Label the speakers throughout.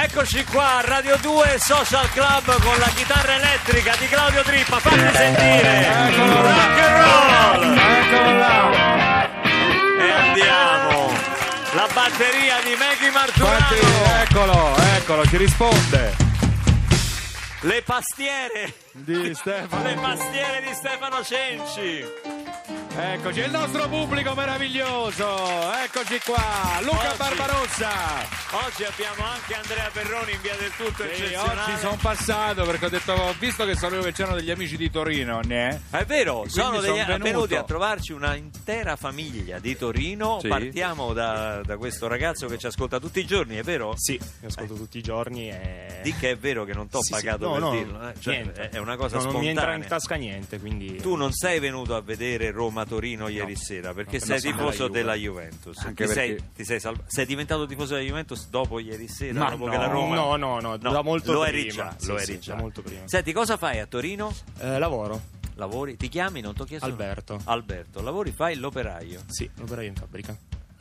Speaker 1: Eccoci qua, Radio 2 Social Club con la chitarra elettrica di Claudio Trippa. Fatti sentire!
Speaker 2: Eccolo.
Speaker 1: Rock and roll!
Speaker 2: Eccolo là.
Speaker 1: E andiamo! La batteria di Maggie Marturano!
Speaker 2: eccolo, eccolo, ci risponde.
Speaker 1: Le pastiere!
Speaker 2: Di Stefano.
Speaker 1: Le pastiere di Stefano Cenci!
Speaker 2: Eccoci, il nostro pubblico meraviglioso. Eccoci qua, Luca
Speaker 1: Oggi-
Speaker 2: Barbarossa.
Speaker 1: Oggi abbiamo anche Andrea Perroni in via del tutto
Speaker 2: Sì,
Speaker 1: eccezionale.
Speaker 2: oggi sono passato perché ho detto, ho visto che sapevo che c'erano degli amici di Torino, ne?
Speaker 1: È vero,
Speaker 2: Quindi
Speaker 1: sono degli,
Speaker 2: son venuto.
Speaker 1: venuti a trovarci una intera famiglia di Torino.
Speaker 2: Sì.
Speaker 1: Partiamo da, da questo ragazzo che ci ascolta tutti i giorni, è vero?
Speaker 3: Sì, mi ascolto tutti i giorni e...
Speaker 1: Di che è vero che non ti ho
Speaker 3: Sì, sì.
Speaker 1: pagato
Speaker 3: No,
Speaker 1: per
Speaker 3: no,
Speaker 1: dirlo. eh? Cioè, è- una cosa
Speaker 3: No, Non mi entra in
Speaker 1: spontanea.
Speaker 3: tasca niente, quindi...
Speaker 1: Tu non sei venuto a vedere Roma-Torino ieri
Speaker 3: No.
Speaker 1: sera perché
Speaker 3: No,
Speaker 1: sei tifoso
Speaker 3: della
Speaker 1: della
Speaker 3: Juve.
Speaker 1: Juventus.
Speaker 2: Anche
Speaker 1: Ti sei,
Speaker 2: perché-
Speaker 1: ti sei salva- sei diventato tifoso della Juventus dopo ieri sera,
Speaker 2: Ma
Speaker 1: dopo
Speaker 2: no,
Speaker 1: che la Roma...
Speaker 3: No, no, no, da molto
Speaker 1: lo
Speaker 3: prima.
Speaker 1: eri già,
Speaker 3: Sì,
Speaker 1: lo
Speaker 3: sì,
Speaker 1: eri già.
Speaker 3: da molto prima.
Speaker 1: Senti, cosa fai a Torino?
Speaker 3: Eh, lavoro,
Speaker 1: Lavori? Ti chiami? Non ti ho chiesto.
Speaker 3: Alberto.
Speaker 1: Alberto, lavori, fai l'operaio.
Speaker 3: Sì, operaio in fabbrica.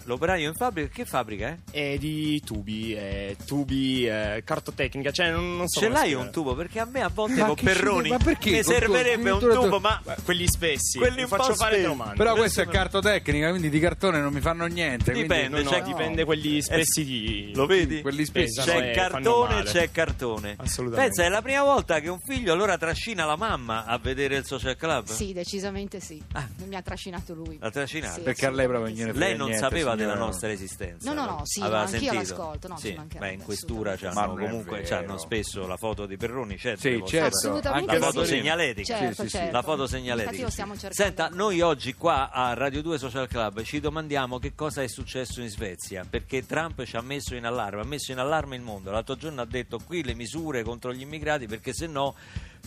Speaker 1: L'operaio in fabbrica, che fabbrica è?
Speaker 3: E di tubi, eh, tubi, eh, cartotecnica, cioè non, non so
Speaker 1: Ce l'hai
Speaker 3: spiegare.
Speaker 1: un tubo? Perché a me a volte
Speaker 2: Ma
Speaker 1: con Perroni
Speaker 2: ma perché?
Speaker 1: mi servirebbe un tubo, ma
Speaker 3: quelli spessi,
Speaker 1: Quelli
Speaker 3: li
Speaker 1: un
Speaker 3: faccio
Speaker 1: po'
Speaker 3: fare domande.
Speaker 2: Però questa è cartotecnica, quindi di cartone non mi fanno niente.
Speaker 1: Dipende,
Speaker 3: No,
Speaker 1: c'è-
Speaker 3: no, dipende quelli spessi di...
Speaker 1: lo vedi?
Speaker 2: Quelli spessi.
Speaker 1: C'è
Speaker 3: e fanno
Speaker 1: cartone, c'è cartone.
Speaker 3: Assolutamente.
Speaker 1: Pensa, è la prima volta che un figlio allora trascina la mamma a vedere il social club?
Speaker 4: Sì, decisamente sì.
Speaker 1: Ah.
Speaker 4: Mi ha trascinato lui.
Speaker 1: La trascinata?
Speaker 4: Sì,
Speaker 2: Perché a lei proprio gliene
Speaker 1: Lei non
Speaker 2: niente,
Speaker 1: sapeva. Della nostra esistenza?
Speaker 4: No, no, no, sì,
Speaker 1: Aveva
Speaker 4: ma anch'io
Speaker 1: sentito?
Speaker 4: l'ascolto, no,
Speaker 1: sì. Beh, in questura c'hanno
Speaker 2: sì. Ma
Speaker 1: comunque c'hanno spesso la foto di Perroni, certo.
Speaker 2: Sì, certo.
Speaker 1: fare.
Speaker 4: Assolutamente
Speaker 2: Anche
Speaker 1: La
Speaker 4: sì.
Speaker 1: foto
Speaker 2: Torino.
Speaker 1: segnaletica.
Speaker 4: Certo,
Speaker 2: Sì, sì, sì.
Speaker 4: certo.
Speaker 1: La foto segnaletica.
Speaker 4: Infatti lo stiamo cercando.
Speaker 1: Senta, noi oggi qua a Radio 2 Social Club ci domandiamo che cosa è successo in Svezia, perché Trump ci ha messo in allarme, ha messo in allarme il mondo. L'altro giorno ha detto qui le misure contro gli immigrati perché se no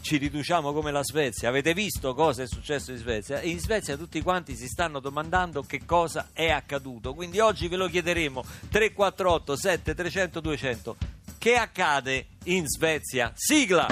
Speaker 1: ci riduciamo come la Svezia. Avete visto cosa è successo in Svezia? In Svezia tutti quanti si stanno domandando che cosa è accaduto. Quindi oggi ve lo chiederemo 348 7300 200. Che accade in Svezia? Sigla!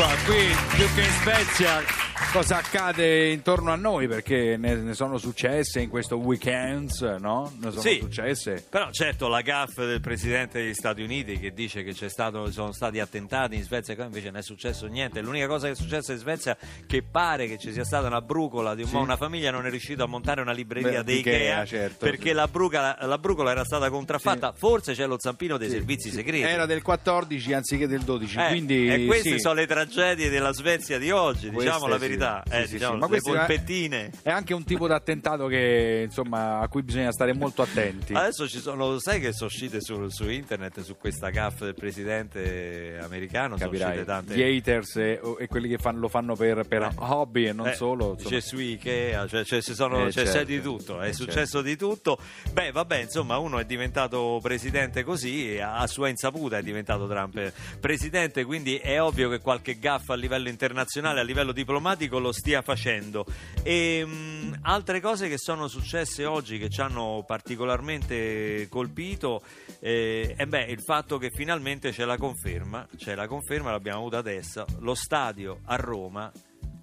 Speaker 2: Qua, qui più che in Svezia cosa accade intorno a noi perché ne, ne sono successe in questo weekend, no? Ne sono
Speaker 1: Sì.
Speaker 2: successe.
Speaker 1: Però certo la gaffa del Presidente degli Stati Uniti che dice che c'è stato, sono stati attentati in Svezia, qua invece non è successo niente. L'unica cosa che è successa in Svezia è che pare che ci sia stata una brucola di un-
Speaker 2: Sì.
Speaker 1: una famiglia non è riuscita a montare una libreria di
Speaker 2: Ikea, certo,
Speaker 1: perché
Speaker 2: sì.
Speaker 1: la, bruca- la brucola era stata contraffatta. Forse c'è lo zampino dei servizi segreti.
Speaker 2: Era del 14 anziché del 12,
Speaker 1: Eh,
Speaker 2: quindi
Speaker 1: e queste
Speaker 2: sì.
Speaker 1: sono le tragedie della Svezia di oggi, diciamo
Speaker 2: Queste
Speaker 1: la
Speaker 2: sì.
Speaker 1: Verità.
Speaker 2: Sì,
Speaker 1: Eh,
Speaker 2: sì,
Speaker 1: diciamo,
Speaker 2: sì. Ma
Speaker 1: le
Speaker 2: queste-
Speaker 1: polpettine.
Speaker 2: È anche un tipo di attentato che, insomma, a cui bisogna stare molto attenti.
Speaker 1: Adesso ci sono, sai che sono uscite su, su internet su questa gaffa del presidente americano? Sono
Speaker 2: Capirai,
Speaker 1: uscite tante.
Speaker 2: gli haters e, e quelli che fanno- lo fanno per, per
Speaker 1: Eh.
Speaker 2: hobby e non
Speaker 1: Eh,
Speaker 2: solo. insomma.
Speaker 1: C'è su Ikea, cioè, cioè, ci sono-
Speaker 2: Eh,
Speaker 1: c'è, c'è
Speaker 2: certo.
Speaker 1: di tutto, è
Speaker 2: Eh,
Speaker 1: successo di tutto. Beh, vabbè, insomma, uno è diventato presidente così, a sua insaputa è diventato Trump presidente, quindi è ovvio che qualche gaffa a livello internazionale, a livello diplomatico lo stia facendo. E mh, altre cose che sono successe oggi che ci hanno particolarmente colpito, eh, e beh, il fatto che finalmente c'è la conferma, c'è la conferma, l'abbiamo avuta adesso, lo stadio a Roma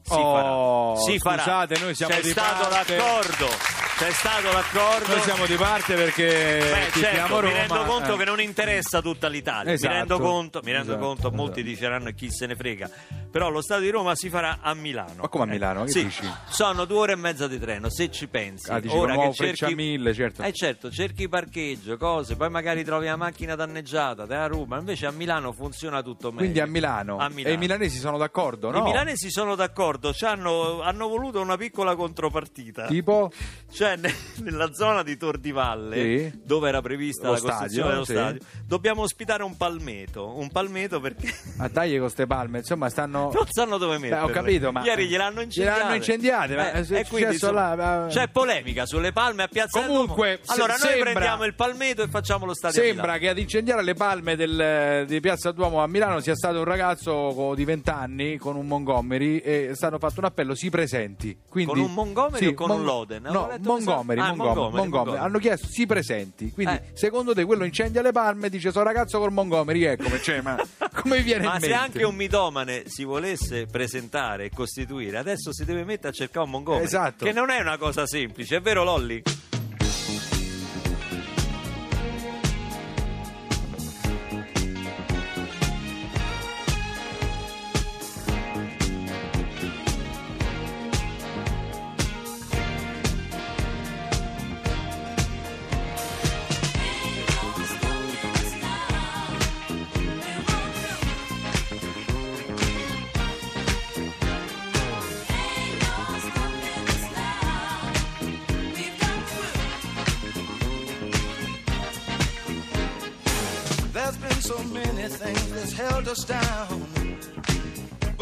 Speaker 1: si
Speaker 2: Oh,
Speaker 1: farà. Si farà.
Speaker 2: scusate, noi siamo
Speaker 1: C'è
Speaker 2: di
Speaker 1: stato
Speaker 2: parte.
Speaker 1: l'accordo. C'è stato l'accordo.
Speaker 2: Noi siamo di parte perché
Speaker 1: Beh, certo, mi rendo conto
Speaker 2: eh.
Speaker 1: che non interessa tutta l'Italia.
Speaker 2: Esatto.
Speaker 1: mi rendo conto, mi rendo
Speaker 2: Esatto,
Speaker 1: conto molti
Speaker 2: esatto.
Speaker 1: diceranno e chi se ne frega. Però lo stadio di Roma si farà a Milano.
Speaker 2: Ma come a Milano? Che
Speaker 1: sì,
Speaker 2: dici?
Speaker 1: sono due ore e mezza di treno, se ci pensi.
Speaker 2: Ah, dici,
Speaker 1: Ora che cerchi...
Speaker 2: Freccia Mille, certo.
Speaker 1: Eh certo, cerchi parcheggio, cose, poi magari trovi la macchina danneggiata, te la ruba. Invece a Milano funziona tutto meglio.
Speaker 2: Quindi a Milano.
Speaker 1: A Milano.
Speaker 2: E i milanesi sono d'accordo, no?
Speaker 1: I milanesi sono d'accordo, ci hanno, hanno voluto una piccola contropartita.
Speaker 2: Tipo?
Speaker 1: Ci Cioè, ne- nella zona di Tor di Valle,
Speaker 2: Sì.
Speaker 1: dove era prevista
Speaker 2: Lo
Speaker 1: la costruzione
Speaker 2: stadio,
Speaker 1: dello
Speaker 2: sì.
Speaker 1: stadio, dobbiamo ospitare un palmeto. Un palmeto perché
Speaker 2: A tagli con queste palme, insomma, stanno.
Speaker 1: non sanno dove metterle.
Speaker 2: ho capito, ma.
Speaker 1: Ieri gliel'hanno incendiate.
Speaker 2: Gliel'hanno incendiate, ma è
Speaker 1: e
Speaker 2: successo
Speaker 1: quindi, insomma,
Speaker 2: là, ma-
Speaker 1: C'è polemica sulle palme a Piazza
Speaker 2: Comunque.
Speaker 1: Allora,
Speaker 2: se-
Speaker 1: noi
Speaker 2: sembra-
Speaker 1: prendiamo il palmeto e facciamo lo stadio.
Speaker 2: Sembra che ad incendiare le palme del- di Piazza Duomo a Milano sia stato un ragazzo di 20 anni con un Montgomery e stato fatto un appello, si presenti. Quindi,
Speaker 1: Con un Montgomery o con un Loden?
Speaker 2: No, Montgomery,
Speaker 1: Ah,
Speaker 2: Montgomery,
Speaker 1: Montgomery,
Speaker 2: Montgomery. Hanno chiesto si presenti. Quindi
Speaker 1: Eh.
Speaker 2: secondo te quello incendia le palme dice sono ragazzo col Montgomery, ecco, cioè, ma come viene
Speaker 1: Ma
Speaker 2: in
Speaker 1: se
Speaker 2: mente?
Speaker 1: anche un mitomane si volesse presentare e costituire, adesso si deve mettere a cercare un Montgomery.
Speaker 2: Esatto.
Speaker 1: Che non è una cosa semplice, è vero Lolli?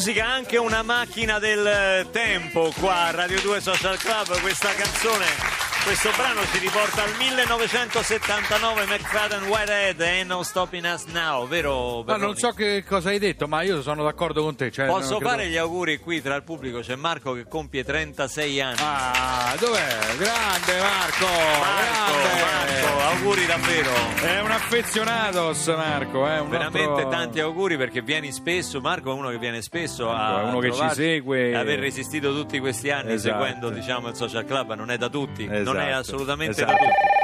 Speaker 1: Musica anche una macchina del eh, tempo qua a Radio 2 Social Club, questa canzone. Questo brano ci riporta al 1979 McFadden Whitehead e No Stopping Us Now, vero?
Speaker 2: Ma non so che cosa hai detto, ma io sono d'accordo con te. Cioè,
Speaker 1: Posso
Speaker 2: credo-
Speaker 1: fare gli auguri qui tra il pubblico? C'è Marco che compie 36 anni.
Speaker 2: Ah, dov'è? Grande Marco!
Speaker 1: Marco,
Speaker 2: grande!
Speaker 1: Marco, auguri davvero.
Speaker 2: È un affezionatos Marco, è un
Speaker 1: Veramente
Speaker 2: altro-
Speaker 1: tanti auguri perché vieni spesso, Marco è uno che viene spesso a
Speaker 2: È uno che ci segue.
Speaker 1: aver resistito tutti questi anni
Speaker 2: Esatto.
Speaker 1: seguendo diciamo, il social club non è da tutti, non è
Speaker 2: Esatto,
Speaker 1: assolutamente
Speaker 2: esatto.
Speaker 1: da tutti.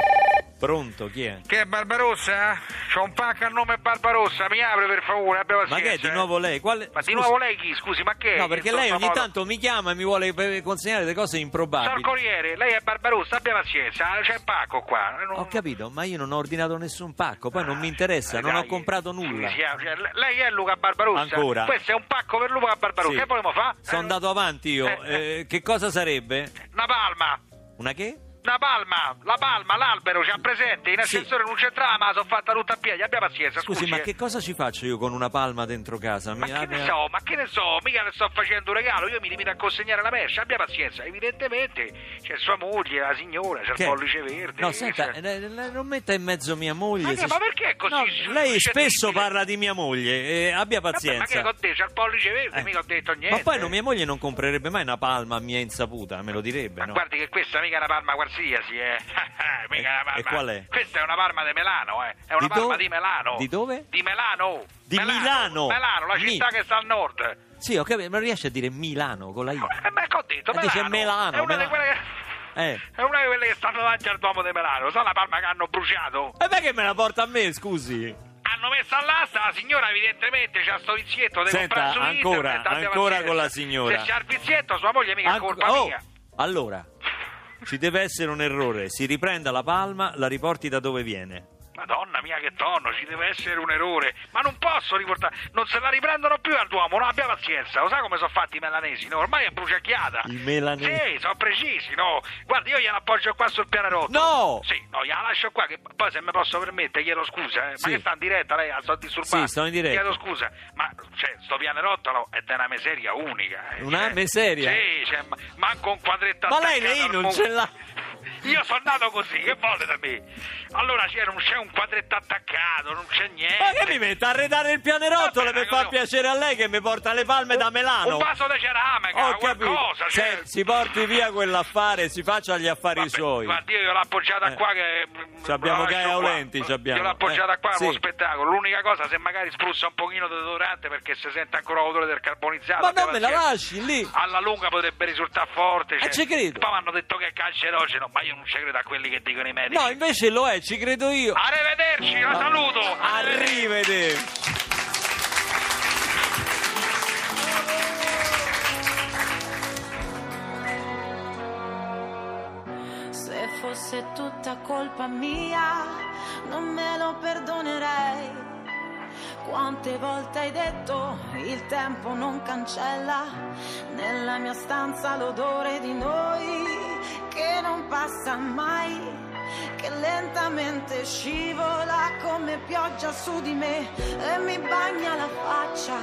Speaker 1: Pronto, chi è?
Speaker 5: Che è Barbarossa? C'ho un pacco a nome Barbarossa, mi apre per favore, abbia
Speaker 1: Ma
Speaker 5: pazienza.
Speaker 1: che è di
Speaker 5: eh.
Speaker 1: nuovo lei? Quale-
Speaker 5: Ma di
Speaker 1: scusi-
Speaker 5: nuovo lei chi, scusi, ma che?
Speaker 1: No, perché lei ogni
Speaker 5: modo-
Speaker 1: tanto mi chiama e mi vuole eh, consegnare delle cose
Speaker 5: Sono
Speaker 1: improbabili.
Speaker 5: il Corriere, lei è Barbarossa, abbia pazienza, c'è il pacco qua. Non-
Speaker 1: Ho capito, ma io non ho ordinato nessun pacco, poi non mi interessa,
Speaker 5: Eh,
Speaker 1: non ho
Speaker 5: dai.
Speaker 1: comprato nulla.
Speaker 5: Sì, sì, cioè, le- lei è Luca Barbarossa?
Speaker 1: Ancora?
Speaker 5: Questo è un pacco per Luca Barbarossa,
Speaker 1: Sì.
Speaker 5: che vogliamo fare?
Speaker 1: Sono andato avanti io.
Speaker 5: Eh, eh.
Speaker 1: Eh, che cosa sarebbe?
Speaker 5: Una palma,
Speaker 1: Una che?
Speaker 5: Una palma, la palma, l'albero, c'ha presente, in
Speaker 1: Sì.
Speaker 5: ascensore non c'entrava, ma la sono fatta tutta a piedi, abbia pazienza, scusi.
Speaker 1: Scusi, ma
Speaker 5: eh.
Speaker 1: che cosa ci faccio io con una palma dentro casa?
Speaker 5: Ma
Speaker 1: Mi-
Speaker 5: che ne so, ma che ne so, mica le sto facendo un regalo, io mi limito a consegnare la merce, abbia pazienza, evidentemente c'è sua moglie, la signora, c'è
Speaker 1: Che?
Speaker 5: il pollice verde.
Speaker 1: No, senta,
Speaker 5: c'è-
Speaker 1: eh, eh, non metta in mezzo mia moglie.
Speaker 5: Ma che- ma perché è così
Speaker 1: No, lei
Speaker 5: suscettibile?
Speaker 1: spesso parla di mia moglie, eh, abbia
Speaker 5: Vabbè,
Speaker 1: pazienza.
Speaker 5: Ma che ho detto, c'è il pollice verde,
Speaker 1: Eh.
Speaker 5: mica ho detto niente.
Speaker 1: Ma poi non, mia moglie non comprerebbe mai una palma a mia insaputa, me lo direbbe,
Speaker 5: Ma
Speaker 1: no?
Speaker 5: guardi che questa mica è una palma qualsiasi, eh. mica
Speaker 1: E- e qual è?
Speaker 5: Questa è una palma di Milano, eh. È una
Speaker 1: Di
Speaker 5: palma
Speaker 1: dove?
Speaker 5: di Milano.
Speaker 1: Di dove?
Speaker 5: Di Milano.
Speaker 1: Di Milano.
Speaker 5: Milano, la
Speaker 1: Mi-
Speaker 5: città che sta al nord.
Speaker 1: Sì, ho capito, ma riesce a dire Milano con la I?
Speaker 5: Eh, ma che ho detto,
Speaker 1: Eh, dice
Speaker 5: Milano.
Speaker 1: Milano,
Speaker 5: È una di
Speaker 1: Milano.
Speaker 5: quelle che...
Speaker 1: Eh.
Speaker 5: È una di quelle che stanno davanti al Duomo di Milano. Sa la palma che hanno bruciato?
Speaker 1: E perché me la porta a me, scusi?
Speaker 5: Hanno messo all'asta, la signora evidentemente c'ha sto vizietto, deve
Speaker 1: Senta, ancora, ancora con la signora.
Speaker 5: Se c'ha il vizietto, sua moglie mica è
Speaker 1: Anco-
Speaker 5: colpa
Speaker 1: oh,
Speaker 5: mia.
Speaker 1: allora, ci deve essere un errore. Si riprenda la palma, la riporti da dove viene.
Speaker 5: Madonna mia che tonno, ci deve essere un errore. Ma non posso riportare, non se la riprendono più al Duomo, non abbia pazienza. Lo sa come sono fatti i melanesi, no? Ormai è bruciacchiata.
Speaker 1: I melanesi?
Speaker 5: Sì, sono precisi, no? Guardi, io gliela appoggio qua sul pianerottolo.
Speaker 1: No!
Speaker 5: Sì, no, gliela lascio qua, che poi se mi posso permettere chiedo scusa, eh.
Speaker 1: Sì.
Speaker 5: Ma che sta in diretta, lei la sto disturbando.
Speaker 1: Sì, sto in diretta.
Speaker 5: Chiedo scusa, ma cioè, sto pianerottolo è di una miseria unica. eh.
Speaker 1: Una
Speaker 5: Cioè,
Speaker 1: miseria?
Speaker 5: Sì, cioè, ma- manco un quadretto
Speaker 1: Ma lei lei non ce l'ha.
Speaker 5: Io sono nato così, che vuole da me? Allora c'è, non c'è un quadretto attaccato, non c'è niente.
Speaker 1: Ma che mi mette a arredare il pianerottolo per far piacere a lei che mi porta le palme da Melano?
Speaker 5: Un vaso di ceramica,
Speaker 1: Ho capito.
Speaker 5: qualcosa.
Speaker 1: Se-
Speaker 5: Cioè...
Speaker 1: si porti via quell'affare si faccia gli affari
Speaker 5: Vabbè,
Speaker 1: suoi.
Speaker 5: Guarda, io l'ho appoggiata
Speaker 1: Eh.
Speaker 5: qua che...
Speaker 1: Ci abbiamo Gaia. Aulenti, ci abbiamo.
Speaker 5: Io l'ho appoggiata
Speaker 1: Eh,
Speaker 5: qua
Speaker 1: sì.
Speaker 5: spettacolo. L'unica cosa, se magari spruzza un pochino di deodorante perché si sente ancora l'odore del carbonizzato.
Speaker 1: Ma non me la lasci lì.
Speaker 5: Alla lunga potrebbe risultare forte. Cioè.
Speaker 1: Eh, ci credo.
Speaker 5: Poi mi hanno detto che è cancerogeno, ma io non ci credo a quelli che dicono i medici.
Speaker 1: No, invece lo è, ci credo io.
Speaker 5: Arrivederci, la saluto.
Speaker 1: Arrivederci.
Speaker 6: Se fosse tutta colpa mia, non me lo perdonerei. Quante volte hai detto il tempo non cancella nella mia stanza l'odore di noi che non passa mai, che lentamente scivola come pioggia su di me e mi bagna la faccia,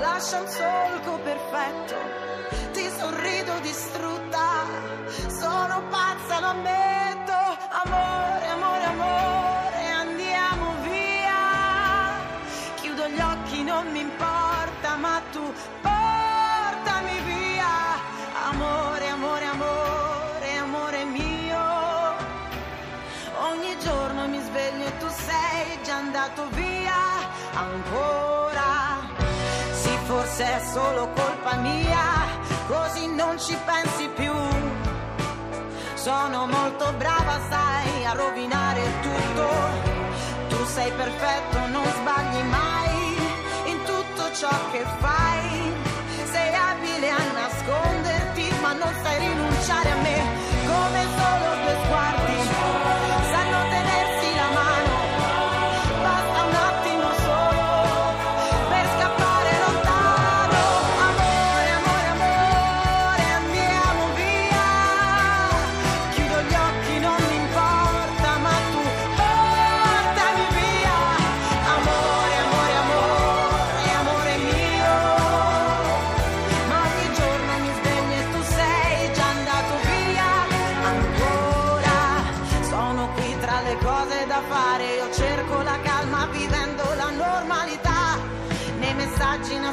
Speaker 6: lascia un solco perfetto, ti sorrido distrutta, sono pazza, lo ammetto, amore, amore, amore, andiamo via, chiudo gli occhi, non mi importa, ma tu andato via, ancora, sì forse è solo colpa mia, così non ci pensi più. Sono molto brava, sai, a rovinare tutto. Tu sei perfetto, non sbagli mai in tutto ciò che fai. Sei abile a nasconderti, ma non sai rinunciare a me.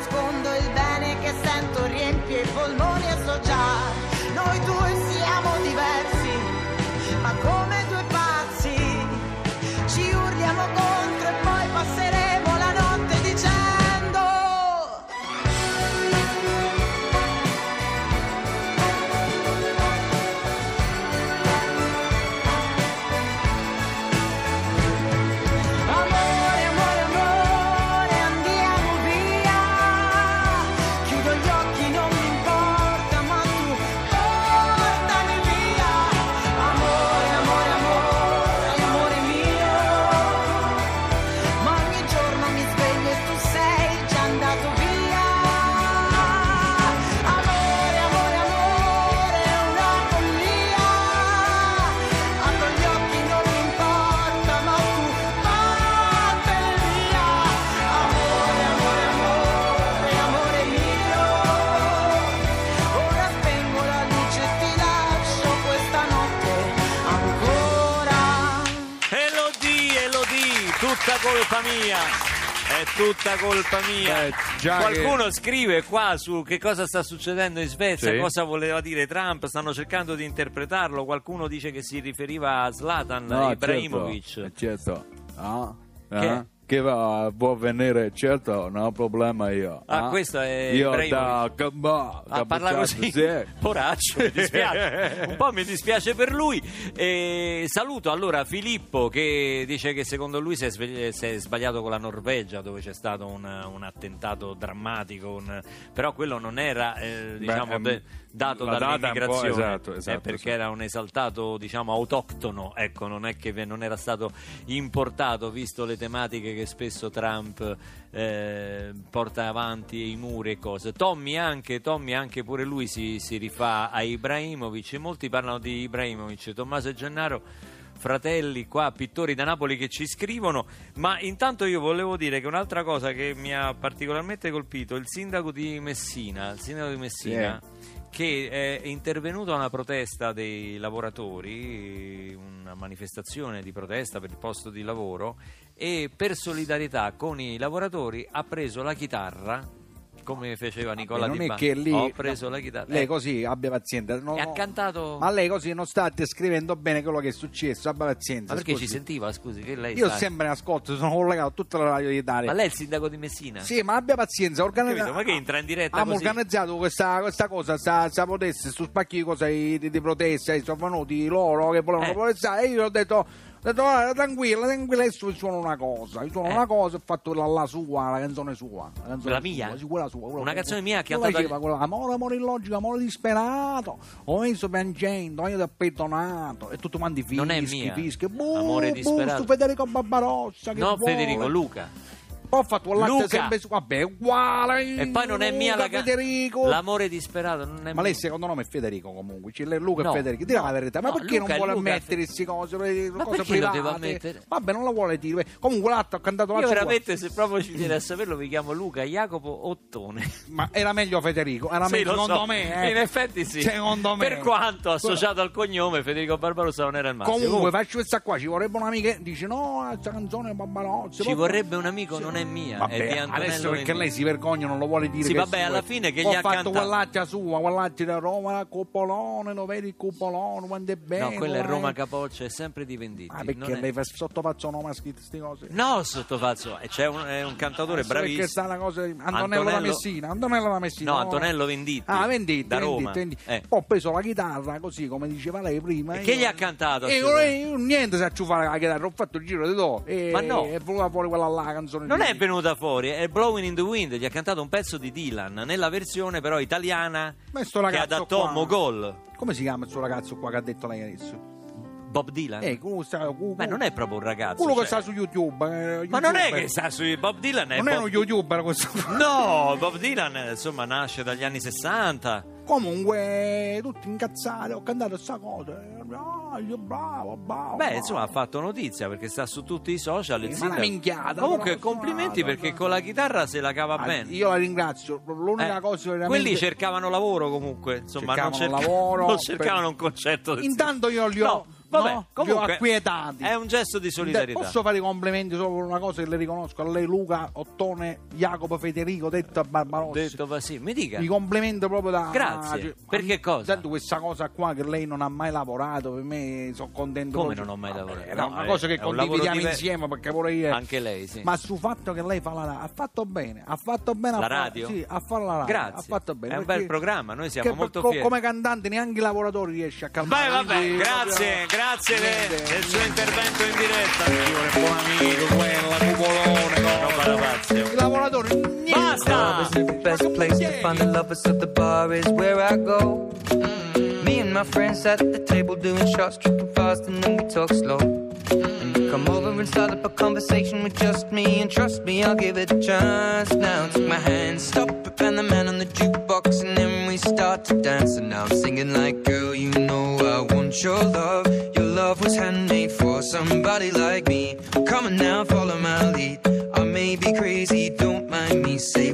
Speaker 1: what's going tutta colpa mia.
Speaker 2: Beh,
Speaker 1: Qualcuno scrive qua su che cosa sta succedendo in Svezia,
Speaker 2: Sì.
Speaker 1: cosa voleva dire Trump, stanno cercando di interpretarlo. Qualcuno dice che si riferiva a Zlatan
Speaker 2: No,
Speaker 1: Ibrahimovic.
Speaker 2: certo, certo. Ah,
Speaker 1: Che?
Speaker 2: Che va, può venire, certo, non ho problema io.
Speaker 1: Ah, questo è
Speaker 2: Io da Gabba,
Speaker 1: Ah, parla
Speaker 2: Gabbacciato,
Speaker 1: così,
Speaker 2: sì.
Speaker 1: poraccio, mi dispiace, un po' mi dispiace per lui. E saluto allora Filippo che dice che secondo lui si è, svegli- si è sbagliato con la Norvegia dove c'è stato un, un attentato drammatico, un- però quello non era eh, diciamo,
Speaker 2: ehm,
Speaker 1: de- dato dall'immigrazione,
Speaker 2: esatto, esatto,
Speaker 1: eh, perché
Speaker 2: esatto.
Speaker 1: era un esaltato diciamo autoctono, ecco, non è che non era stato importato visto le tematiche che spesso Trump eh, porta avanti i muri e cose. Tommy anche, Tommy anche pure lui si, si rifà a Ibrahimovic, molti parlano di Ibrahimovic, Tommaso e Gennaro fratelli qua, pittori da Napoli che ci scrivono, ma intanto io volevo dire che un'altra cosa che mi ha particolarmente colpito, il sindaco di Messina, il sindaco di Messina che è intervenuto a una protesta dei lavoratori, una manifestazione di protesta per il posto di lavoro e per solidarietà con i lavoratori ha preso la chitarra come faceva Nicola
Speaker 7: non
Speaker 1: Di
Speaker 7: è che lì
Speaker 1: ho preso la chitarra.
Speaker 7: lei
Speaker 1: Eh,
Speaker 7: così abbia pazienza no,
Speaker 1: e ha cantato
Speaker 7: ma lei così non sta descrivendo bene quello che è successo abbia pazienza
Speaker 1: ma perché
Speaker 7: scusi.
Speaker 1: ci sentiva scusi che lei
Speaker 7: io
Speaker 1: sta-
Speaker 7: sempre in ascolto sono collegato a tutta la radio d'Italia
Speaker 1: ma lei è il sindaco di Messina?
Speaker 7: Sì ma abbia pazienza organizza-
Speaker 1: ma che entra in diretta
Speaker 7: Abbiamo
Speaker 1: così?
Speaker 7: organizzato questa, questa cosa, sta, sta protesta, su spacchi di di, di protesta, sono venuti loro che volevano
Speaker 1: Eh.
Speaker 7: protestare e io ho detto, ho detto "Guarda, tranquilla, tranquilla, adesso vi suono una cosa, vi suono
Speaker 1: Eh.
Speaker 7: una cosa, ho fatto la, la sua, la canzone sua. La canzone
Speaker 1: La
Speaker 7: sua,
Speaker 1: mia?
Speaker 7: Sì, quella sua. quella
Speaker 1: Una canzone mia che ha
Speaker 7: Quella
Speaker 1: cantato-
Speaker 7: quella, amore, amore illogico, amore disperato, ho messo piangendo, io ti ho pettonato, e tutti quanti fischi,
Speaker 1: Non è mia.
Speaker 7: fischi, buh,
Speaker 1: Amore
Speaker 7: buh,
Speaker 1: disperato.
Speaker 7: stu Federico Barbarossa, che
Speaker 1: no
Speaker 7: vuole.
Speaker 1: Federico Luca
Speaker 7: Ho fatto latte
Speaker 1: Luca.
Speaker 7: sempre su, vabbè, è uguale.
Speaker 1: e poi non è mia la
Speaker 7: Luca,
Speaker 1: ca-
Speaker 7: Federico.
Speaker 1: l'amore disperato non è
Speaker 7: Ma lei secondo nome è Federico comunque, c'è Luca
Speaker 1: No,
Speaker 7: e Federico, dì la verità, ma
Speaker 1: no,
Speaker 7: perché
Speaker 1: Luca
Speaker 7: non vuole
Speaker 1: Luca,
Speaker 7: ammettere queste cose, le
Speaker 1: Ma
Speaker 7: cose
Speaker 1: lo
Speaker 7: private?
Speaker 1: devo ammettere?
Speaker 7: Vabbè, non la vuole dire. Comunque l'altro ha cantato la
Speaker 1: io veramente se proprio ci tiene a saperlo mi chiamo Luca Jacopo Ottone
Speaker 7: Ma era meglio Federico, era
Speaker 1: Sì,
Speaker 7: meglio
Speaker 1: lo
Speaker 7: secondo
Speaker 1: so.
Speaker 7: me, eh.
Speaker 1: in effetti sì
Speaker 7: Secondo me.
Speaker 1: per quanto associato al cognome Federico Barbarossa non era il massimo
Speaker 7: Comunque faccio questa qua, ci vorrebbe un'amica, dice no, questa canzone è Barbarozzi.
Speaker 1: ci vorrebbe un amico non è mia
Speaker 7: Vabbè,
Speaker 1: è di Antonello
Speaker 7: adesso perché
Speaker 1: Venditti.
Speaker 7: lei si vergogna, non lo vuole dire.
Speaker 1: Sì,
Speaker 7: che
Speaker 1: vabbè,
Speaker 7: è
Speaker 1: alla fine che gli ha
Speaker 7: fatto
Speaker 1: cantato-
Speaker 7: quell'altra sua, quell'altra da Roma, Cupolone, lo vedi il Cupolone, quando è bello.
Speaker 1: no quella è
Speaker 7: eh.
Speaker 1: Roma Capoccia è sempre di Venditti
Speaker 7: Ah,
Speaker 1: non
Speaker 7: perché
Speaker 1: è-
Speaker 7: lei fa sottopazzo nome a scritte queste cose?
Speaker 1: no sottofazzo e c'è un, è un cantatore
Speaker 7: Adesso Perché
Speaker 1: bravissimo
Speaker 7: sta una cosa di... Antonello, da Messina, Antonello da Messina.
Speaker 1: no Antonello Venditti
Speaker 7: Ah, Venditti,
Speaker 1: da
Speaker 7: Venditti,
Speaker 1: Roma
Speaker 7: Venditti.
Speaker 1: Eh.
Speaker 7: Poi ho preso la chitarra così come diceva lei prima.
Speaker 1: E
Speaker 7: io-
Speaker 1: che gli ha cantato
Speaker 7: E io, io niente se fare la chitarra, ho fatto il giro di do. E,
Speaker 1: Ma no.
Speaker 7: E è venuta fuori quella là, la canzone
Speaker 1: Non
Speaker 7: di-
Speaker 1: è venuta fuori, è Blowing in the Wind, gli ha cantato un pezzo di Dylan nella versione però italiana
Speaker 7: Ma sto
Speaker 1: che adattò
Speaker 7: qua-
Speaker 1: Mogol.
Speaker 7: Come si chiama il suo ragazzo qua che ha detto lei adesso?
Speaker 1: Bob Dylan?
Speaker 7: Eh, sta- quello-
Speaker 1: Beh, non è proprio un ragazzo.
Speaker 7: quello che
Speaker 1: cioè.
Speaker 7: sta su YouTube. eh,
Speaker 1: Ma non è che sta su Bob Dylan è
Speaker 7: Non è
Speaker 1: Bob-
Speaker 7: uno youtuber questo.
Speaker 1: No, Bob Dylan insomma nasce dagli anni 60.
Speaker 7: Comunque, tutti incazzati, ho cantato sta cosa. Io bravo, bravo.
Speaker 1: Beh,
Speaker 7: bravo.
Speaker 1: insomma, ha fatto notizia perché sta su tutti i social.
Speaker 7: Sì, ma una minchiata,
Speaker 1: Comunque,
Speaker 7: però,
Speaker 1: complimenti
Speaker 7: suonata,
Speaker 1: perché con la chitarra se la cava
Speaker 7: Ah,
Speaker 1: bene.
Speaker 7: Io la ringrazio. L'unica
Speaker 1: Eh,
Speaker 7: cosa veramente...
Speaker 1: Quelli cercavano lavoro comunque, insomma, non,
Speaker 7: Cercavano
Speaker 1: cerca-
Speaker 7: lavoro,
Speaker 1: non cercavano
Speaker 7: per-
Speaker 1: un concetto. di-
Speaker 7: Intanto io li ho,
Speaker 1: No, vabbè,
Speaker 7: no?
Speaker 1: Comunque
Speaker 7: acquietati.
Speaker 1: È un gesto di solidarietà.
Speaker 7: Posso fare i complimenti solo per una cosa che le riconosco a lei, Luca, Ottone, Jacopo, Federico, detto a Barbarossi.
Speaker 1: Detto così, mi dica.
Speaker 7: Mi complimento proprio da.
Speaker 1: Grazie.
Speaker 7: cioè,
Speaker 1: Per che cosa?
Speaker 7: Sento questa cosa qua che lei non ha mai lavorato, per me sono contento.
Speaker 1: Come non ho mai
Speaker 7: Vabbè,
Speaker 1: lavorato?
Speaker 7: Era
Speaker 1: No,
Speaker 7: una
Speaker 1: è-
Speaker 7: cosa che
Speaker 1: è
Speaker 7: condividiamo
Speaker 1: diver-
Speaker 7: insieme perché vorrei io.
Speaker 1: Anche lei, sì.
Speaker 7: Ma sul fatto che lei fa la radio, ha fatto bene, ha fatto bene
Speaker 1: La
Speaker 7: a
Speaker 1: radio?
Speaker 7: sì, a fare la radio.
Speaker 1: Grazie.
Speaker 7: Ha fatto bene.
Speaker 1: È un bel programma, noi siamo molto
Speaker 7: co-
Speaker 1: fieri.
Speaker 7: Come cantante neanche i lavoratori riesce a cantare.
Speaker 1: Beh, vabbè, grazie,
Speaker 7: proprio-
Speaker 1: grazie de-
Speaker 7: niente,
Speaker 1: del suo
Speaker 7: niente.
Speaker 1: intervento in diretta.
Speaker 7: È buon amico, quella, cupolone, no.
Speaker 1: Roba da pazzi.
Speaker 7: I niente.
Speaker 1: Basta!
Speaker 8: is the best place to find the lovers, of the bar is where I go. Me and my friends at the table doing shots, tripping fast, and then we talk slow. And you come over and start up a conversation with just me, and trust me, I'll give it a chance. Now take my hand, stop it, and the man on the jukebox, and then we start to dance. And now I'm singing like, girl, you know I want your love. Your love was handmade for somebody like me. Come on now, follow my lead. I may be crazy, don't mind me. Say,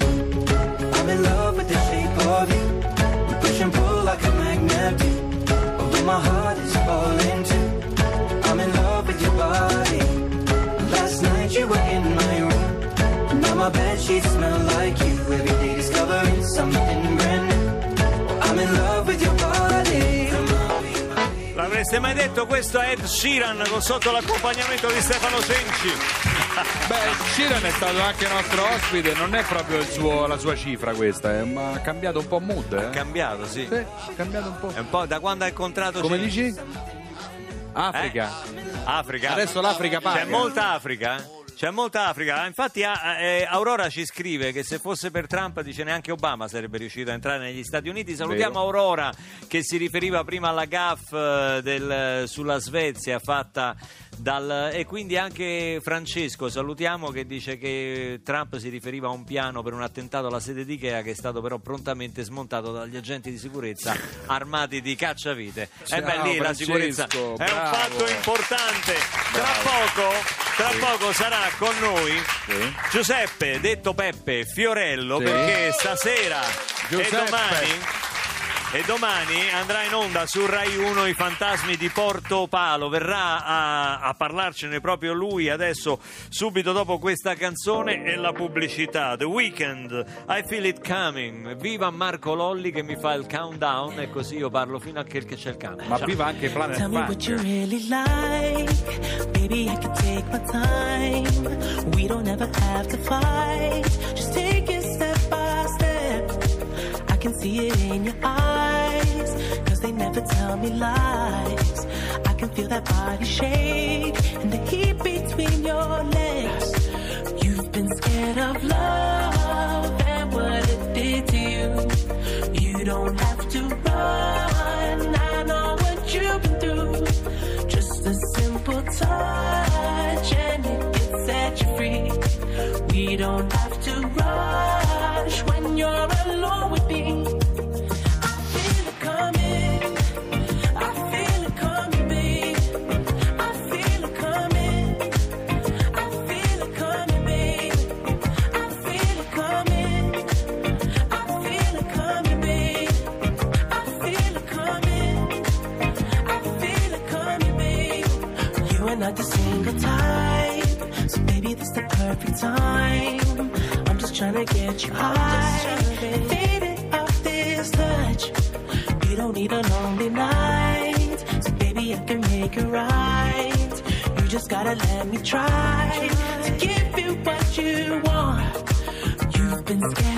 Speaker 8: I'm in love with the shape of you. We push and pull like a magnet do. Although my heart is falling too. I'm in love with your body. Last night you were in my room. Now my bed sheets smell like you. Every day discovering something brand new. I'm in love with your body.
Speaker 1: L'avreste mai detto questo è Ed Sheeran con sotto l'accompagnamento di Stefano Senci?
Speaker 2: Beh, Sheeran è stato anche nostro ospite, non è proprio suo- la sua cifra questa, eh, ma ha cambiato un po' mood.
Speaker 1: Ha
Speaker 2: Eh?
Speaker 1: cambiato, sì.
Speaker 2: Sì, ha cambiato un po'.
Speaker 1: È un po' da quando ha incontrato
Speaker 2: Come
Speaker 1: Ci-
Speaker 2: dici? Africa.
Speaker 1: Africa.
Speaker 2: Adesso l'Africa paga.
Speaker 1: C'è molta Africa? C'è molta Africa, infatti eh, Aurora ci scrive che se fosse per Trump dice neanche Obama sarebbe riuscito a entrare negli Stati Uniti. Salutiamo
Speaker 2: Vero.
Speaker 1: Aurora che si riferiva prima alla gaff eh, del- sulla Svezia fatta dal... e quindi anche Francesco salutiamo che dice che Trump si riferiva a un piano per un attentato alla sede di Ikea che è stato però prontamente smontato dagli agenti di sicurezza armati di cacciavite. e
Speaker 2: Ciao,
Speaker 1: beh lì la
Speaker 2: Francesco,
Speaker 1: sicurezza è un
Speaker 2: bravo.
Speaker 1: fatto importante. Tra poco, tra poco sarà con noi
Speaker 2: Sì.
Speaker 1: Giuseppe, detto Peppe Fiorello,
Speaker 2: Sì.
Speaker 1: perché stasera
Speaker 2: Giuseppe.
Speaker 1: e domani. E domani andrà in onda su Rai 1 i fantasmi di Porto Palo. Verrà a, a parlarcene proprio lui adesso, subito dopo questa canzone e la pubblicità. The Weekend, I Feel It Coming. Viva Marco Lolli che mi fa il countdown e così io parlo fino a che che c'è il cane.
Speaker 2: Ma
Speaker 1: Ciao.
Speaker 2: viva anche Planet
Speaker 9: Tell me what you really like. Baby, I can take my time. We don't ever have to fight. Just take it step by step. Can see it in your eyes. Cause they never tell me lies. I can feel that body shake and the heat between your legs. You've been scared of love and what it did to you. You don't have to run. I know what you've been through. Just a simple touch and it can set you free. We don't have to rush when you're every time. I'm just trying to get you high. Faded off this touch. You don't need a lonely night. So baby, I can make it right. You just gotta let me try to give you what you want. You've been scared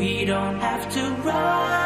Speaker 9: We don't have to run.